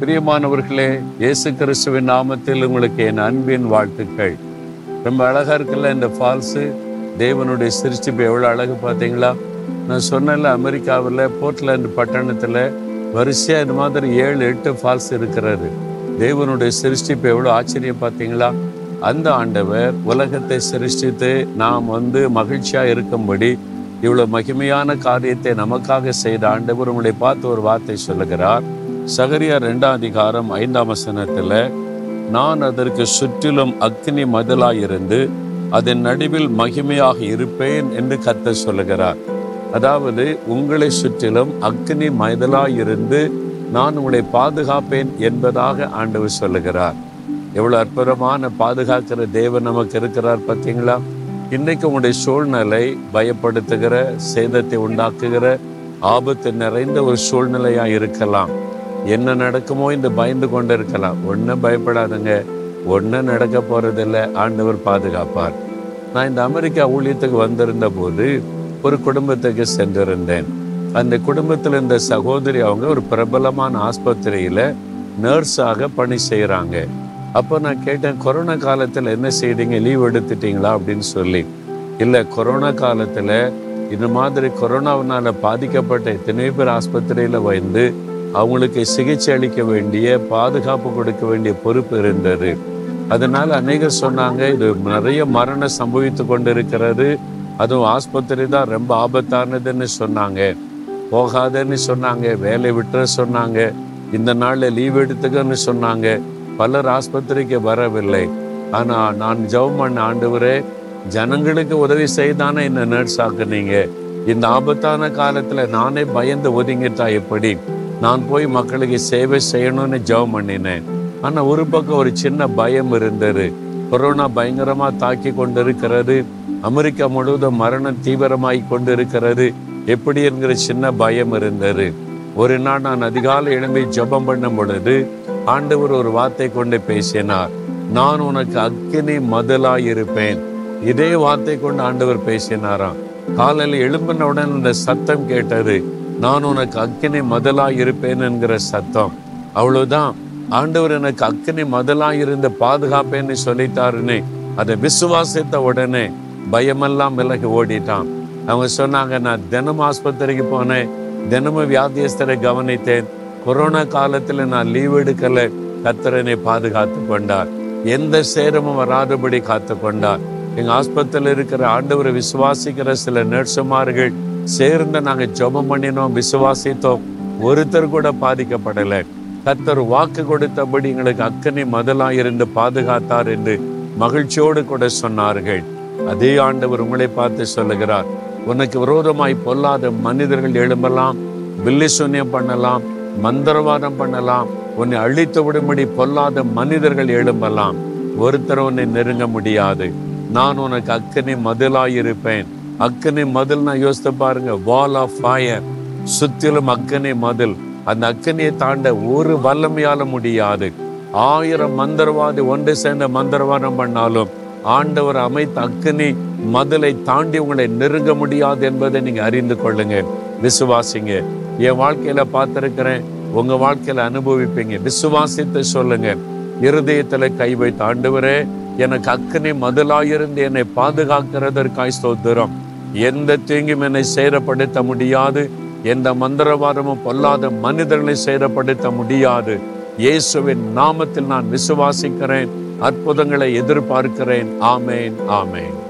பிரியமானவர்களே இயேசு கிறிஸ்துவின் நாமத்தில் உங்களுக்கு என் அன்பின் வாழ்த்துக்கள். ரொம்ப அழகா இருக்குல்ல இந்த ஃபால்ஸு? தேவனுடைய சிரிச்சிப்பு எவ்வளோ அழகு பார்த்தீங்களா? நான் சொன்னல அமெரிக்காவில் போர்ட்லாந்து பட்டணத்தில் வரிசையாக இந்த மாதிரி ஏழு எட்டு ஃபால்ஸ் இருக்கிறாரு தேவனுடைய சிருஷ்டிப்பு எவ்வளோ ஆச்சரியம் பார்த்தீங்களா? அந்த ஆண்டவர் உலகத்தை சிருஷ்டித்து நாம் வந்து மகிழ்ச்சியாக இருக்கும்படி இவ்வளோ மகிமையான காரியத்தை நமக்காக செய்த ஆண்டவர் உங்களை பார்த்து ஒரு வார்த்தை சொல்லுகிறார். சகரியா ரெண்டாம் அதிகாரம் ஐந்தாம் வசனத்தில் நான் அதற்கு சுற்றிலும் அக்னி மதிலாயிருந்து அதன் நடுவில் மகிமையாக இருப்பேன் என்று கத்த சொல்லுகிறார். அதாவது உங்களை சுற்றிலும் அக்னி மதிலாயிருந்து நான் உங்களை பாதுகாப்பேன் என்பதாக ஆண்டவர் சொல்லுகிறார். எவ்வளோ அற்புதமான பாதுகாக்கிற தேவன் நமக்கு இருக்கிறார் பார்த்தீங்களா? இன்றைக்கு உங்களுடைய சூழ்நிலை பயப்படுத்துகிற சேதத்தை உண்டாக்குகிற ஆபத்து நிறைந்த ஒரு சூழ்நிலையாக இருக்கலாம். என்ன நடக்குமோ என்று பயந்து கொண்டு இருக்கலாம் ஒன்றும் பயப்படாதுங்க. ஒன்றும் நடக்க போறதில்லை. ஆண்டவர் பாதுகாப்பார். நான் இந்த அமெரிக்கா ஊழியத்துக்கு வந்திருந்த போது ஒரு குடும்பத்துக்கு சென்றிருந்தேன். அந்த குடும்பத்தில் இருந்த சகோதரி அவங்க ஒரு பிரபலமான ஆஸ்பத்திரியில நர்ஸாக பணி செய்கிறாங்க அப்போ நான் கேட்டேன் கொரோனா காலத்தில் என்ன செய்தீங்க? லீவ் எடுத்துட்டீங்களா? அப்படின்னு சொல்லி. இல்லை கொரோனா காலத்தில் இந்த மாதிரி கொரோனாவினால பாதிக்கப்பட்ட எத்தனையோ பேர் ஆஸ்பத்திரியில் வந்து அவங்களுக்கு சிகிச்சை அளிக்க வேண்டிய பாதுகாப்பு கொடுக்க வேண்டிய பொறுப்பு இருந்தது. அதனால் அநேகர் சொன்னாங்க இது நிறைய மரணம் சம்பவித்து கொண்டு இருக்கிறது அதுவும் ஆஸ்பத்திரி தான் ரொம்ப ஆபத்தானதுன்னு சொன்னாங்க. போகாதன்னு சொன்னாங்க வேலை விட்டுற சொன்னாங்க. இந்த நாளில் லீவ் எடுத்துக்கன்னு சொன்னாங்க. பலர் ஆஸ்பத்திரிக்கு வரவில்லை. ஆனால் நான் ஜெபம் பண்ண ஆண்டவரே ஜனங்களுக்கு உதவி செய்தானே என்ன நர்ஸ் ஆக்குனீங்க? இந்த ஆபத்தான காலத்தில் நானே பயந்து ஒதுங்கிட்டா எப்படி? நான் போய் மக்களுக்கு சேவை செய்யணும்னு ஜெபம் பண்ணினேன். ஆனால் ஒரு பக்கம் ஒரு சின்ன பயம் இருந்தது. கொரோனா பயங்கரமாக தாக்கி கொண்டு இருக்கிறது அமெரிக்கா முழுவதும் மரணம் தீவிரமாகி கொண்டு இருக்கிறது எப்படி என்கிற சின்ன பயம் இருந்தது. ஒரு நாள் நான் அதிகாலை எழும்பி ஜெபம் பண்ணும் பொழுது ஆண்டவர் ஒரு வார்த்தை கொண்டு பேசினார். நான் உனக்கு அக்கினி மதலாய் இருப்பேன் இதே வார்த்தை கொண்டு ஆண்டவர் பேசினாராம். காலையில் எழும்பின உடனே இந்த சத்தம் கேட்டது. நான் உனக்கு அக்கினை மதலாக இருப்பேன் என்கிற சத்தம். அவ்வளவுதான். ஆண்டவர் எனக்கு அக்கினை மதலாக இருந்து பாதுகாப்பேன்னு சொல்லிட்டாருன்னு அதை விசுவாசித்த உடனே பயமெல்லாம் விலகி ஓடிட்டான். அவங்க சொன்னாங்க நான் தினமும் ஆஸ்பத்திரிக்கு போனேன். தினமும் வியாதியஸ்தரை கவனித்தேன். கொரோனா காலத்துல நான் லீவ் எடுக்கல. கத்திரனை பாதுகாத்து கொண்டார். எந்த சேரமும் வராதபடி காத்து கொண்டார் எங்க ஆஸ்பத்திரியில் இருக்கிற ஆண்டவரை விசுவாசிக்கிற சில நர்சுமார்கள் சேர்ந்து நாங்கள் ஜெபம் பண்ணினோம் விசுவாசித்தோம். ஒருத்தர் கூட பாதிக்கப்படலை. கத்தர் வாக்கு கொடுத்தபடி எங்களுக்கு அக்கனை மதலா இருந்து பாதுகாத்தார் என்று மகிழ்ச்சியோடு கூட சொன்னார்கள். அதே ஆண்டவர் உங்களை பார்த்து சொல்லுகிறார் உனக்கு விரோதமாய் பொல்லாத மனிதர்கள் எழும்பலாம் பில்லி சூன்யம் பண்ணலாம் மந்திரவாதம் பண்ணலாம் உன்னை அழித்து விடும்படி பொல்லாத மனிதர்கள் எழும்பலாம். ஒருத்தர் உன்னை நெருங்க முடியாது. நான் உனக்கு அக்கனை மதிலாயிருப்பேன் அக்கனை மதில் நான் யோசித்து பாருங்க. வால் ஆஃப் ஃபயர் சுத்திலும் அக்கனை மதில். அந்த அக்கனையை தாண்ட ஒரு வல்லமையால முடியாது. ஆயிரம் மந்திரவாதி ஒன்று சேர்ந்த மந்திரவாதம் பண்ணாலும் ஆண்டவர் அமைத்த அக்கனி மதிலை தாண்டி உங்களை நெருங்க முடியாது என்பதை நீங்க அறிந்து கொள்ளுங்க. விசுவாசிங்க. என் வாழ்க்கையில பார்த்திருக்கிறேன். உங்க வாழ்க்கையில அனுபவிப்பீங்க. விசுவாசித்து சொல்லுங்க. இருதயத்துல கை வைத்த ஆண்டவரே எனக்கு அக்கனை மதிலாயிருந்து என்னை பாதுகாக்கிறதற்காய் ஸ்தோத்திரம். எந்த தீங்கும் என்னை சேரப்படுத்த முடியாது. எந்த மந்திரவாதமும் பொல்லாத மனிதர்களை சேரப்படுத்த முடியாது. இயேசுவின் நாமத்தில் நான் விசுவாசிக்கிறேன். அற்புதங்களை எதிர்பார்க்கிறேன். ஆமேன் ஆமேன்.